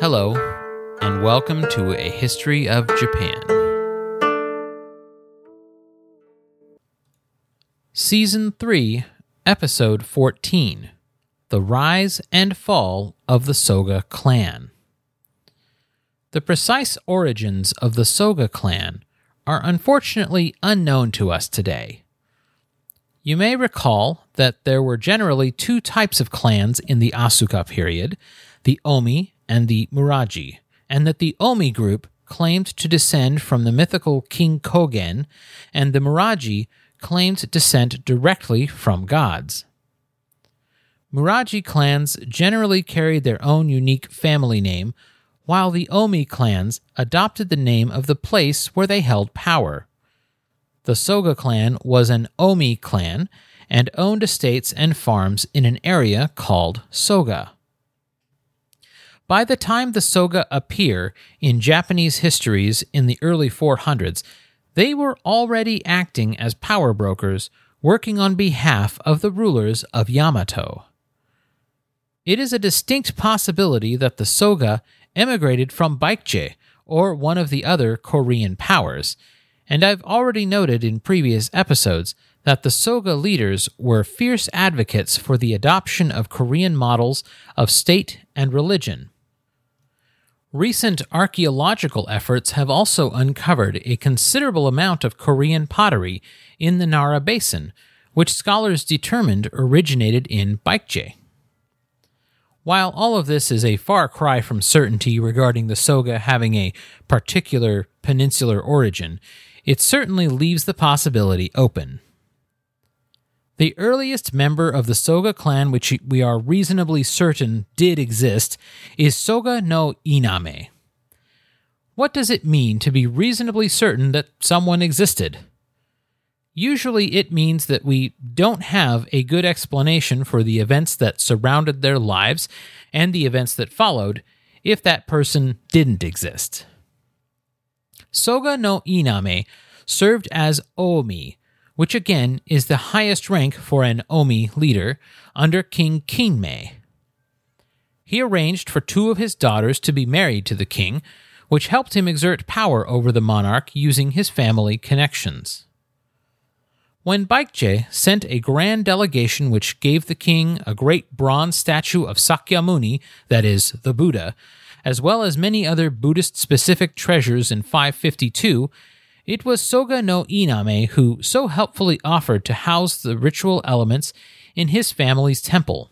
Hello, and welcome to A History of Japan. Season 3, Episode 14 The Rise and Fall of the Soga Clan. The precise origins of the Soga clan are unfortunately unknown to us today. You may recall that there were generally two types of clans in the Asuka period the Omi and the Muraji, and that the Omi group claimed to descend from the mythical King Kogen, and the Muraji claimed descent directly from gods. Muraji clans generally carried their own unique family name, while the Omi clans adopted the name of the place where they held power. The Soga clan was an Omi clan and owned estates and farms in an area called Soga. By the time the Soga appear in Japanese histories in the early 400s, they were already acting as power brokers, working on behalf of the rulers of Yamato. It is a distinct possibility that the Soga emigrated from Baekje, or one of the other Korean powers, and I've already noted in previous episodes that the Soga leaders were fierce advocates for the adoption of Korean models of state and religion. Recent archaeological efforts have also uncovered a considerable amount of Korean pottery in the Nara Basin, which scholars determined originated in Baekje. While all of this is a far cry from certainty regarding the Soga having a particular peninsular origin, it certainly leaves the possibility open. The earliest member of the Soga clan which we are reasonably certain did exist is Soga no Iname. What does it mean to be reasonably certain that someone existed? Usually it means that we don't have a good explanation for the events that surrounded their lives and the events that followed if that person didn't exist. Soga no Iname served as Omi, which again is the highest rank for an Omi leader, under King Kinmei. He arranged for two of his daughters to be married to the king, which helped him exert power over the monarch using his family connections. When Baekje sent a grand delegation which gave the king a great bronze statue of Sakyamuni, that is, the Buddha, as well as many other Buddhist specific treasures in 552, it was Soga no Iname who so helpfully offered to house the ritual elements in his family's temple.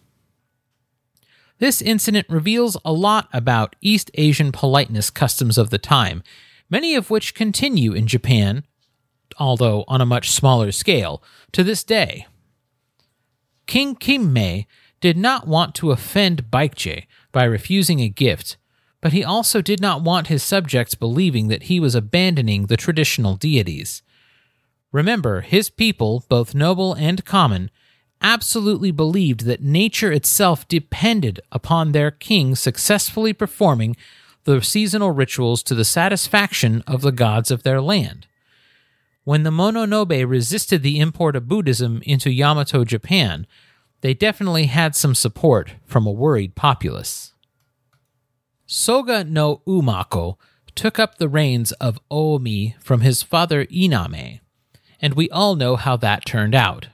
This incident reveals a lot about East Asian politeness customs of the time, many of which continue in Japan, although on a much smaller scale, to this day. King Kinmei did not want to offend Baekje by refusing a gift, but he also did not want his subjects believing that he was abandoning the traditional deities. Remember, his people, both noble and common, absolutely believed that nature itself depended upon their king successfully performing the seasonal rituals to the satisfaction of the gods of their land. When the Mononobe resisted the import of Buddhism into Yamato Japan, they definitely had some support from a worried populace. Soga no Umako took up the reins of Omi from his father Iname, and we all know how that turned out.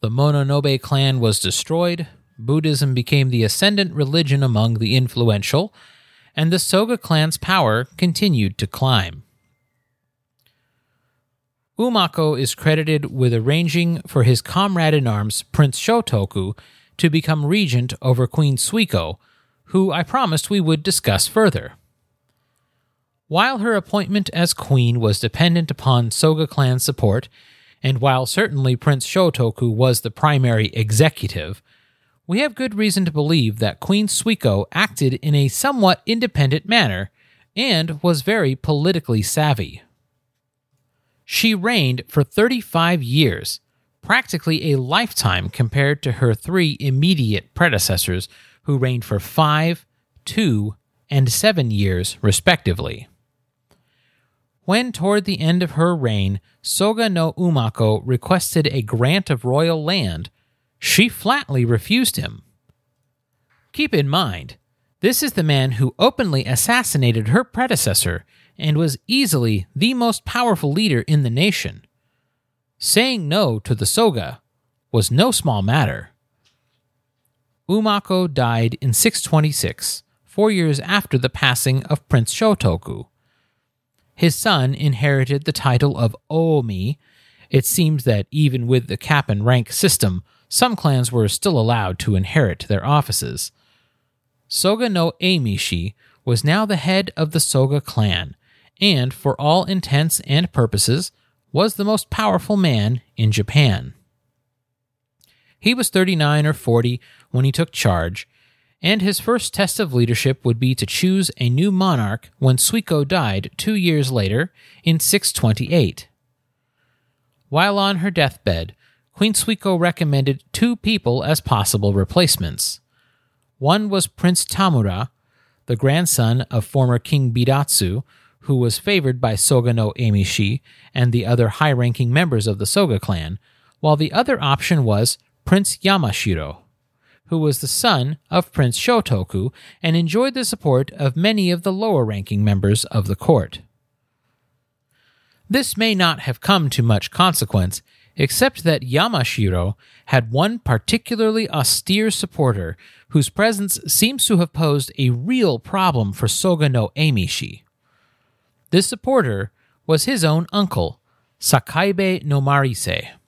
The Mononobe clan was destroyed, Buddhism became the ascendant religion among the influential, and the Soga clan's power continued to climb. Umako is credited with arranging for his comrade in arms, Prince Shotoku, to become regent over Queen Suiko, who I promised we would discuss further. While her appointment as queen was dependent upon Soga clan support, and while certainly Prince Shotoku was the primary executive, we have good reason to believe that Queen Suiko acted in a somewhat independent manner and was very politically savvy. She reigned for 35 years, practically a lifetime compared to her three immediate predecessors who reigned for five, two, and seven years, respectively. When, toward the end of her reign, Soga no Umako requested a grant of royal land, she flatly refused him. Keep in mind, This is the man who openly assassinated her predecessor and was easily the most powerful leader in the nation. Saying no to the Soga was no small matter. Umako died in 626, four years after the passing of Prince Shotoku. His son inherited the title of Oomi. It seems that even with the cap and rank system, some clans were still allowed to inherit their offices. Soga no Emishi was now the head of the Soga clan, and for all intents and purposes, was the most powerful man in Japan. He was 39 or 40 when he took charge, and his first test of leadership would be to choose a new monarch when Suiko died two years later in 628. While on her deathbed, Queen Suiko recommended two people as possible replacements. One was Prince Tamura, the grandson of former King Bidatsu, who was favored by Soga no Emishi and the other high ranking members of the Soga clan, while the other option was Prince Yamashiro, who was the son of Prince Shotoku and enjoyed the support of many of the lower ranking members of the court. This may not have come to much consequence, except that Yamashiro had one particularly austere supporter whose presence seems to have posed a real problem for Soga no Emishi. This supporter was his own uncle, Sakaibe no Marise.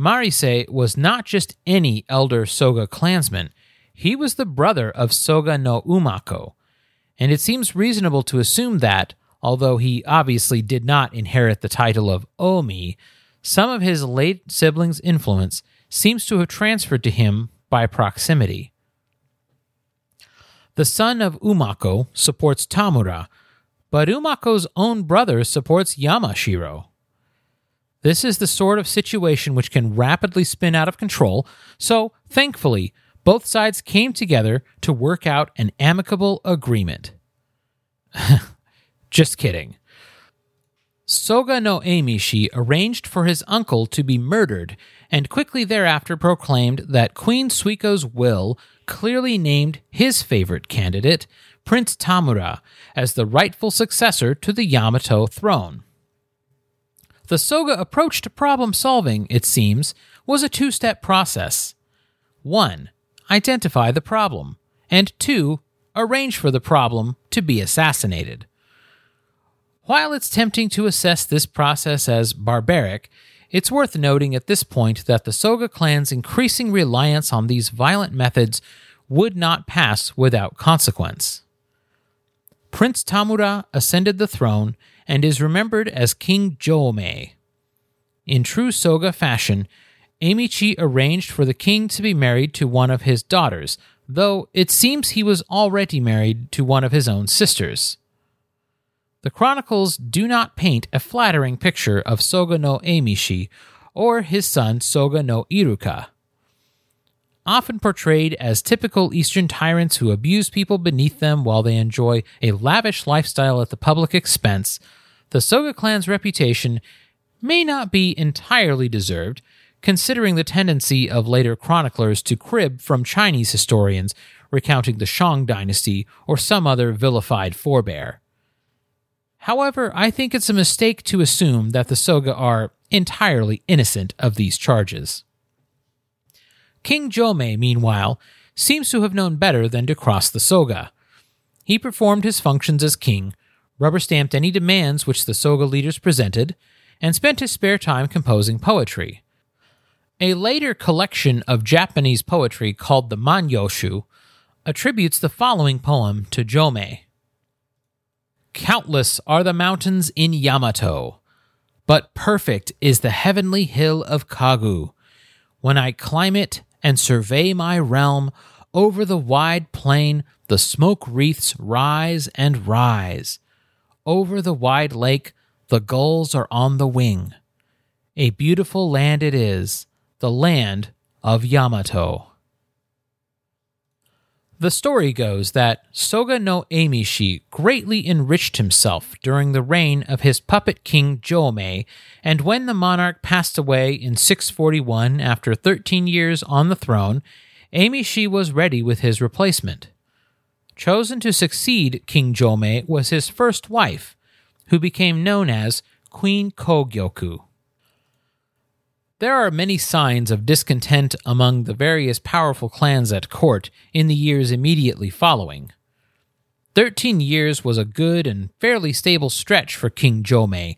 Marise was not just any elder Soga clansman, he was the brother of Soga no Umako, and it seems reasonable to assume that, although he obviously did not inherit the title of Omi, some of his late sibling's influence seems to have transferred to him by proximity. The son of Umako supports Tamura, but Umako's own brother supports Yamashiro. This is the sort of situation which can rapidly spin out of control, so thankfully, both sides came together to work out an amicable agreement. Just kidding. Soga no Emishi arranged for his uncle to be murdered and quickly thereafter proclaimed that Queen Suiko's will clearly named his favorite candidate, Prince Tamura, as the rightful successor to the Yamato throne. The Soga approach to problem solving, it seems, was a two step process. 1. Identify the problem, and 2. Arrange for the problem to be assassinated. While it's tempting to assess this process as barbaric, it's worth noting at this point that the Soga clan's increasing reliance on these violent methods would not pass without consequence. Prince Tamura ascended the throne and is remembered as King Jomei. In true Soga fashion, Emishi arranged for the king to be married to one of his daughters, though it seems he was already married to one of his own sisters the chronicles do not paint a flattering picture of Soga no Emishi or his son Soga no Iruka. Often portrayed as typical Eastern tyrants who abuse people beneath them while they enjoy a lavish lifestyle at the public expense, the Soga clan's reputation may not be entirely deserved, considering the tendency of later chroniclers to crib from Chinese historians recounting the Shang dynasty or some other vilified forebear. However, I think it's a mistake to assume that the Soga are entirely innocent of these charges. King Jomei, meanwhile, seems to have known better than to cross the Soga. He performed his functions as king, rubber stamped any demands which the Soga leaders presented, and spent his spare time composing poetry. A later collection of Japanese poetry called the Manyoshu attributes the following poem to Jomei. Countless are the mountains in Yamato, but perfect is the heavenly hill of Kagu. When I climb it and survey my realm, over the wide plain the smoke wreaths rise and rise. Over the wide lake the gulls are on the wing. A beautiful land it is, the land of Yamato. The story goes that Soga no Emishi greatly enriched himself during the reign of his puppet king Jomei, and when the monarch passed away in 641 after 13 years on the throne, Emishi was ready with his replacement. Chosen to succeed King Jomei was his first wife, who became known as Queen Kogyoku. There are many signs of discontent among the various powerful clans at court in the years immediately following. Thirteen years was a good and fairly stable stretch for King Jomei,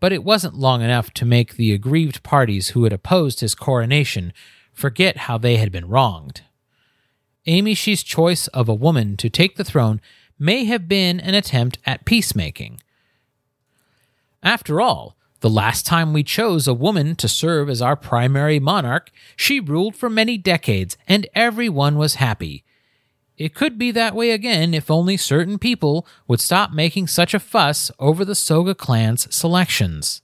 but it wasn't long enough to make the aggrieved parties who had opposed his coronation forget how they had been wronged. Emishi's choice of a woman to take the throne may have been an attempt at peacemaking. After all, the last time we chose a woman to serve as our primary monarch, she ruled for many decades, and everyone was happy. It could be that way again if only certain people would stop making such a fuss over the Soga clan's selections.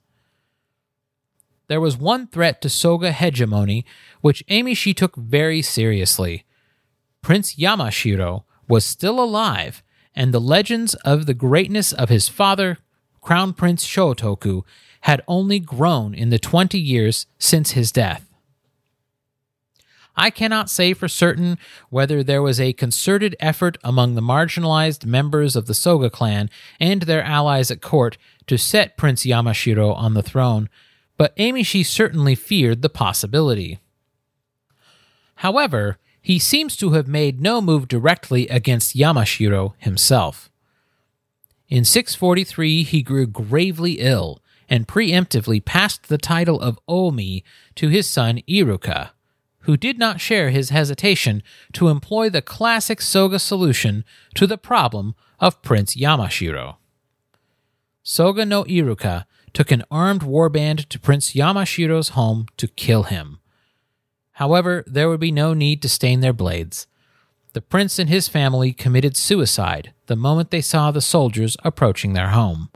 There was one threat to Soga hegemony which Emishi took very seriously. Prince Yamashiro was still alive, and the legends of the greatness of his father, Crown Prince Shotoku, had only grown in the 20 years since his death. I cannot say for certain whether there was a concerted effort among the marginalized members of the Soga clan and their allies at court to set Prince Yamashiro on the throne, but Emishi certainly feared the possibility. However, he seems to have made no move directly against Yamashiro himself. In 643, he grew gravely ill and preemptively passed the title of Omi to his son Iruka, who did not share his hesitation to employ the classic Soga solution to the problem of Prince Yamashiro. Soga no Iruka took an armed warband to Prince Yamashiro's home to kill him. However, there would be no need to stain their blades. The prince and his family committed suicide the moment they saw the soldiers approaching their home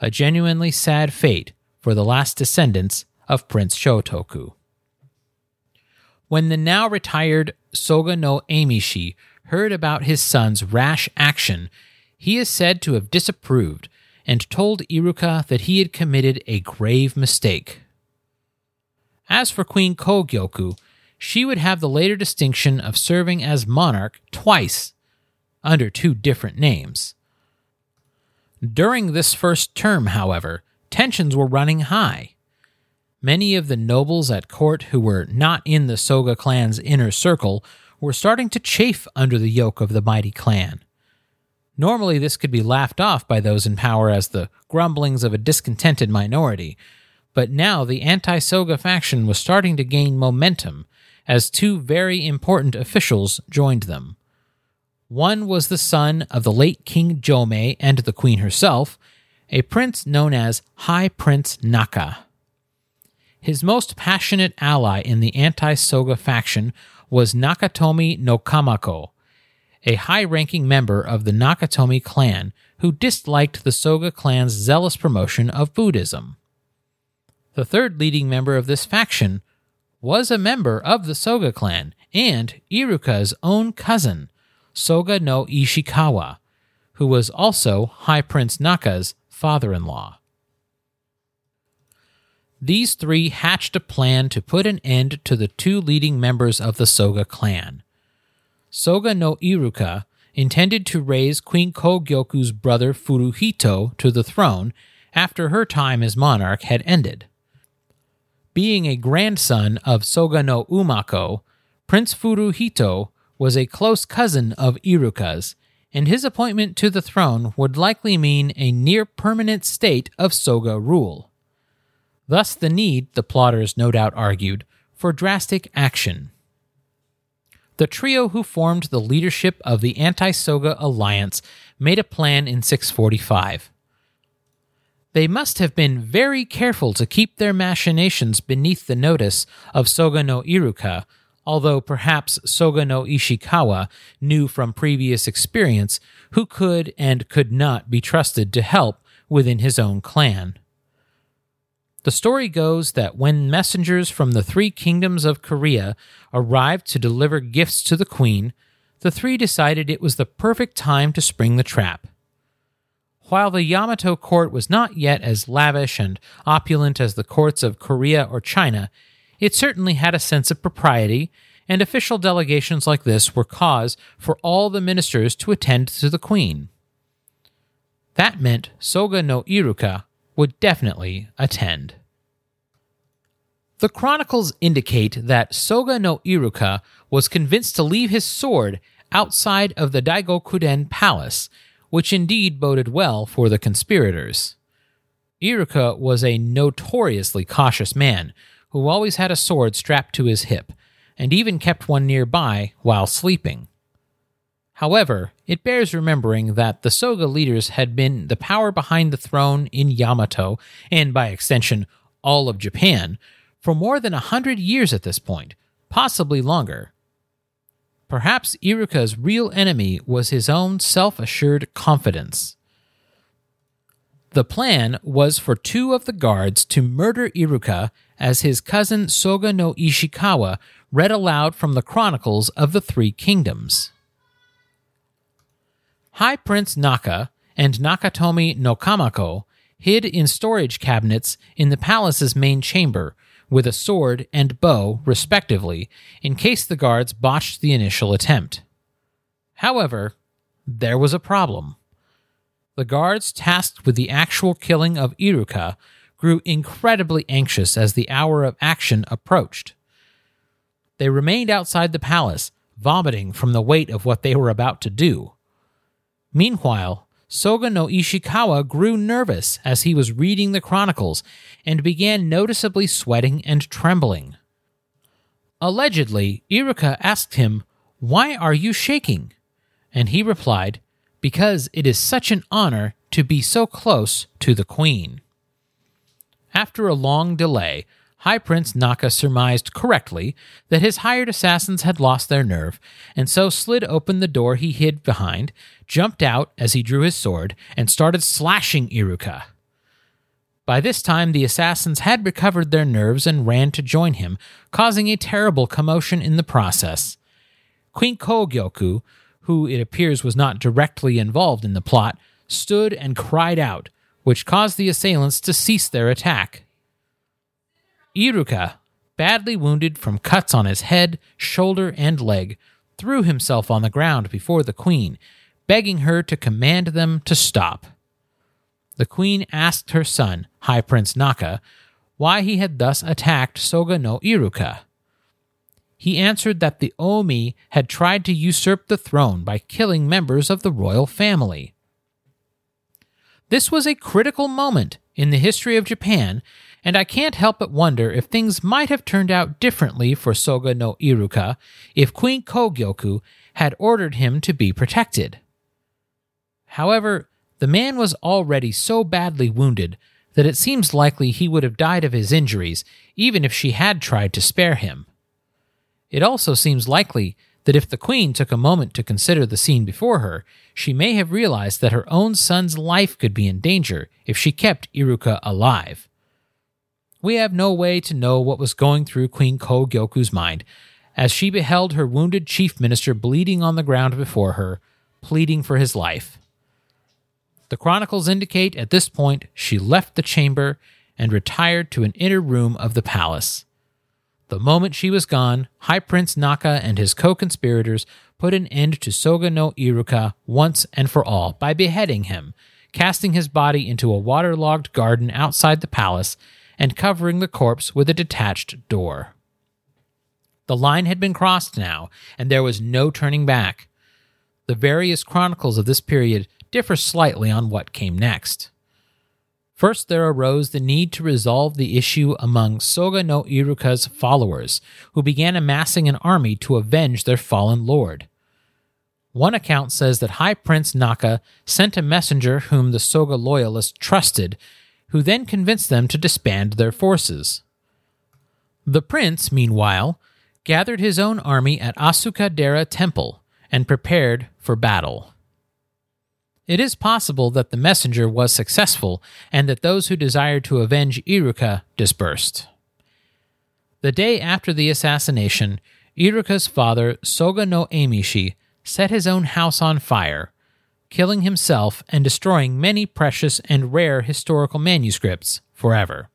a genuinely sad fate for the last descendants of Prince Shotoku. When the now retired Soga no Emishi heard about his son's rash action, he is said to have disapproved and told Iruka that he had committed a grave mistake. As for Queen Kogyoku, she would have the later distinction of serving as monarch twice under two different names. During this first term, however, tensions were running high. Many of the nobles at court who were not in the Soga clan's inner circle were starting to chafe under the yoke of the mighty clan. Normally, this could be laughed off by those in power as the grumblings of a discontented minority, but now the anti Soga faction was starting to gain momentum as two very important officials joined them. One was the son of the late King Jomei and the queen herself, a prince known as High Prince Naka. His most passionate ally in the anti Soga faction was Nakatomi no Kamako, a high ranking member of the Nakatomi clan who disliked the Soga clan's zealous promotion of Buddhism. The third leading member of this faction was a member of the Soga clan and Iruka's own cousin, Soga no Ishikawa, who was also High Prince Naka's father in law. These three hatched a plan to put an end to the two leading members of the Soga clan. Soga no Iruka intended to raise Queen Kogyoku's brother Furuhito to the throne after her time as monarch had ended. Being a grandson of Soga no Umako, Prince Furuhito was a close cousin of Iruka's, and his appointment to the throne would likely mean a near permanent state of Soga rule. Thus, the need, the plotters no doubt argued, for drastic action. The trio who formed the leadership of the anti Soga alliance made a plan in 645. They must have been very careful to keep their machinations beneath the notice of Soga no Iruka although perhaps Soga no Ishikawa knew from previous experience who could and could not be trusted to help within his own clan. The story goes that when messengers from the three kingdoms of Korea arrived to deliver gifts to the queen, the three decided it was the perfect time to spring the trap. While the Yamato court was not yet as lavish and opulent as the courts of Korea or China, it certainly had a sense of propriety and official delegations like this were cause for all the ministers to attend to the queen. That meant Soga no Iruka would definitely attend. The chronicles indicate that Soga no Iruka was convinced to leave his sword outside of the Daigokuden palace, which indeed boded well for the conspirators. Iruka was a notoriously cautious man who always had a sword strapped to his hip, and even kept one nearby while sleeping. However, it bears remembering that the Soga leaders had been the power behind the throne in Yamato, and by extension, all of Japan, for more than a hundred years at this point, possibly longer. Perhaps Iruka's real enemy was his own self assured confidence. The plan was for two of the guards to murder Iruka as his cousin Soga no Ishikawa read aloud from the chronicles of the Three Kingdoms. High Prince Naka and Nakatomi no Kamako hid in storage cabinets in the palace's main chamber with a sword and bow, respectively, in case the guards botched the initial attempt. However, there was a problem. The guards tasked with the actual killing of Iruka grew incredibly anxious as the hour of action approached. They remained outside the palace, vomiting from the weight of what they were about to do. Meanwhile, Soga no Ishikawa grew nervous as he was reading the chronicles and began noticeably sweating and trembling. Allegedly, Iruka asked him, Why are you shaking? And he replied, Because it is such an honor to be so close to the queen. After a long delay, High Prince Naka surmised correctly that his hired assassins had lost their nerve, and so slid open the door he hid behind, jumped out as he drew his sword, and started slashing Iruka. By this time, the assassins had recovered their nerves and ran to join him, causing a terrible commotion in the process. Queen Kogyoku, who it appears was not directly involved in the plot, stood and cried out, which caused the assailants to cease their attack. Iruka, badly wounded from cuts on his head, shoulder, and leg, threw himself on the ground before the queen, begging her to command them to stop. The queen asked her son, High Prince Naka, why he had thus attacked Soga no Iruka. He answered that the Omi had tried to usurp the throne by killing members of the royal family. This was a critical moment in the history of Japan and I can't help but wonder if things might have turned out differently for Soga no Iruka if Queen Kogyoku had ordered him to be protected. However, the man was already so badly wounded that it seems likely he would have died of his injuries even if she had tried to spare him. It also seems likely that if the queen took a moment to consider the scene before her, she may have realized that her own son's life could be in danger if she kept Iruka alive. We have no way to know what was going through Queen Kogyoku's mind as she beheld her wounded chief minister bleeding on the ground before her, pleading for his life. The chronicles indicate at this point she left the chamber and retired to an inner room of the palace. The moment she was gone, High Prince Naka and his co conspirators put an end to Soga no Iruka once and for all by beheading him, casting his body into a waterlogged garden outside the palace, and covering the corpse with a detached door. The line had been crossed now, and there was no turning back. The various chronicles of this period differ slightly on what came next. First, there arose the need to resolve the issue among Soga no Iruka's followers, who began amassing an army to avenge their fallen lord. One account says that High Prince Naka sent a messenger whom the Soga loyalists trusted who then convinced them to disband their forces. The prince, meanwhile, gathered his own army at Asukadera Temple and prepared for battle. It is possible that the messenger was successful and that those who desired to avenge Iruka dispersed. The day after the assassination, Iruka's father, Soga no Emishi, set his own house on fire killing himself and destroying many precious and rare historical manuscripts forever.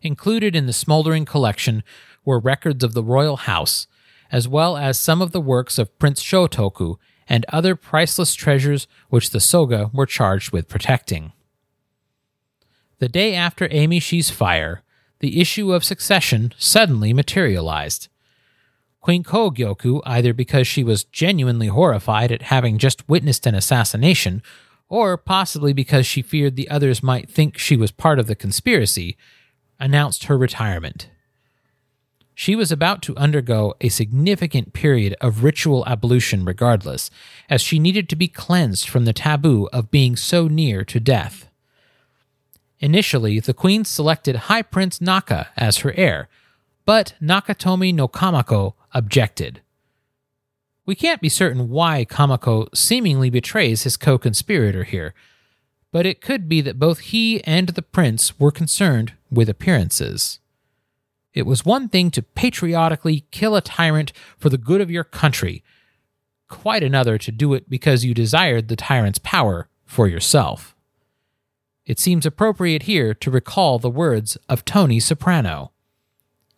Included in the smoldering collection were records of the royal house, as well as some of the works of Prince Shotoku and other priceless treasures which the Soga were charged with protecting. The day after Emishi's fire, the issue of succession suddenly materialized. Queen Kogyoku, either because she was genuinely horrified at having just witnessed an assassination, or possibly because she feared the others might think she was part of the conspiracy, announced her retirement. She was about to undergo a significant period of ritual ablution regardless, as she needed to be cleansed from the taboo of being so near to death. Initially, the queen selected High Prince Naka as her heir, but Nakatomi no Kamako objected. We can't be certain why Kamako seemingly betrays his co conspirator here, but it could be that both he and the prince were concerned with appearances. It was one thing to patriotically kill a tyrant for the good of your country, quite another to do it because you desired the tyrant's power for yourself. It seems appropriate here to recall the words of Tony Soprano.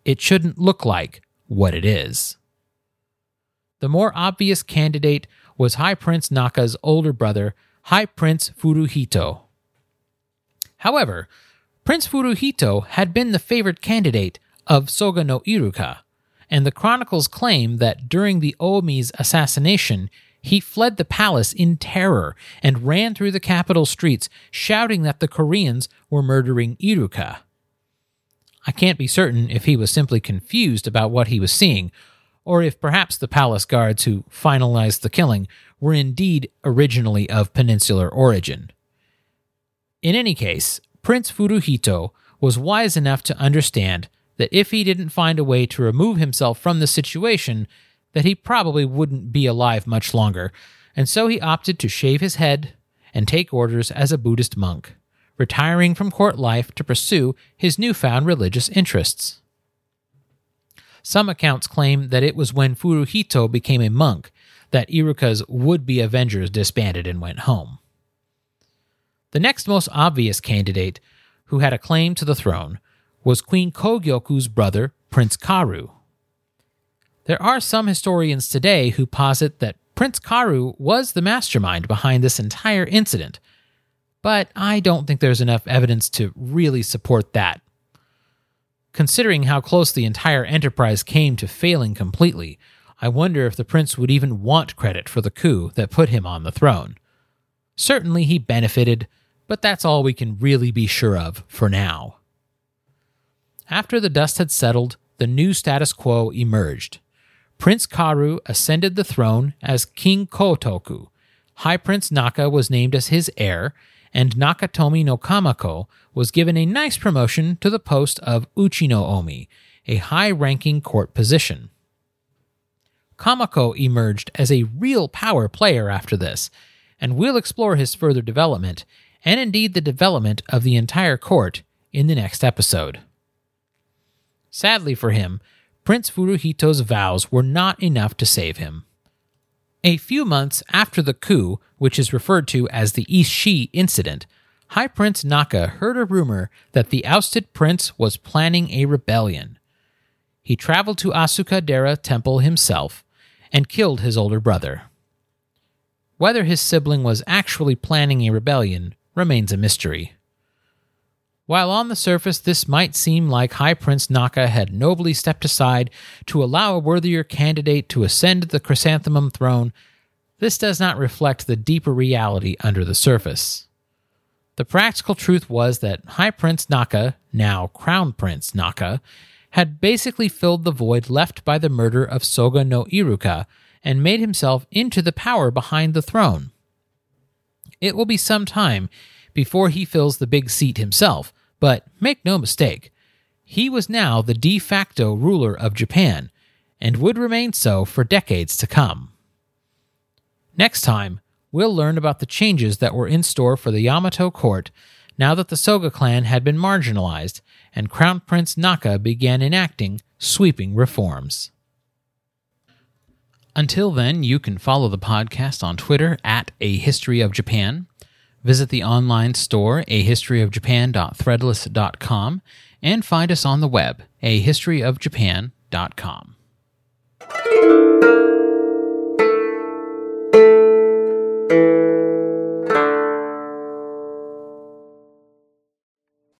It shouldn't look like what it is. The more obvious candidate was High Prince Naka's older brother, High Prince Furuhito. However, Prince Furuhito had been the favored candidate of Soga no Iruka, and the chronicles claim that during the Omi's assassination, he fled the palace in terror and ran through the capital streets shouting that the Koreans were murdering Iruka. I can't be certain if he was simply confused about what he was seeing, or if perhaps the palace guards who finalized the killing were indeed originally of peninsular origin. In any case, Prince Furuhito was wise enough to understand that if he didn't find a way to remove himself from the situation, that he probably wouldn't be alive much longer, and so he opted to shave his head and take orders as a Buddhist monk, retiring from court life to pursue his newfound religious interests. Some accounts claim that it was when Furuhito became a monk that Iruka's would be avengers disbanded and went home. The next most obvious candidate who had a claim to the throne was Queen Kogyoku's brother, Prince Karu. There are some historians today who posit that Prince Karu was the mastermind behind this entire incident, but I don't think there's enough evidence to really support that Considering how close the entire enterprise came to failing completely, I wonder if the prince would even want credit for the coup that put him on the throne. Certainly he benefited, but that's all we can really be sure of for now. After the dust had settled, the new status quo emerged. Prince Karu ascended the throne as King Kotoku. High Prince Naka was named as his heir, and Nakatomi no Kamako was given a nice promotion to the post of Uchi no Omi, a high ranking court position. Kamako emerged as a real power player after this, and we'll explore his further development, and indeed the development of the entire court, in the next episode. Sadly for him, Prince Furuhito's vows were not enough to save him. A few months after the coup, which is referred to as the Isshi incident, High Prince Naka heard a rumor that the ousted prince was planning a rebellion. He traveled to Asuka Asukadera Temple himself and killed his older brother. Whether his sibling was actually planning a rebellion remains a mystery. While on the surface this might seem like High Prince Naka had nobly stepped aside to allow a worthier candidate to ascend the chrysanthemum throne, this does not reflect the deeper reality under the surface. The practical truth was that High Prince Naka, now Crown Prince Naka, had basically filled the void left by the murder of Soga no Iruka and made himself into the power behind the throne. It will be some time before he fills the big seat himself, but make no mistake, he was now the de facto ruler of Japan, and would remain so for decades to come. Next time, we'll learn about the changes that were in store for the Yamato court now that the Soga clan had been marginalized and Crown Prince Naka began enacting sweeping reforms. Until then, you can follow the podcast on Twitter at A History of Japan Visit the online store, ahistoryofjapan.threadless.com, and find us on the web, ahistoryofjapan.com.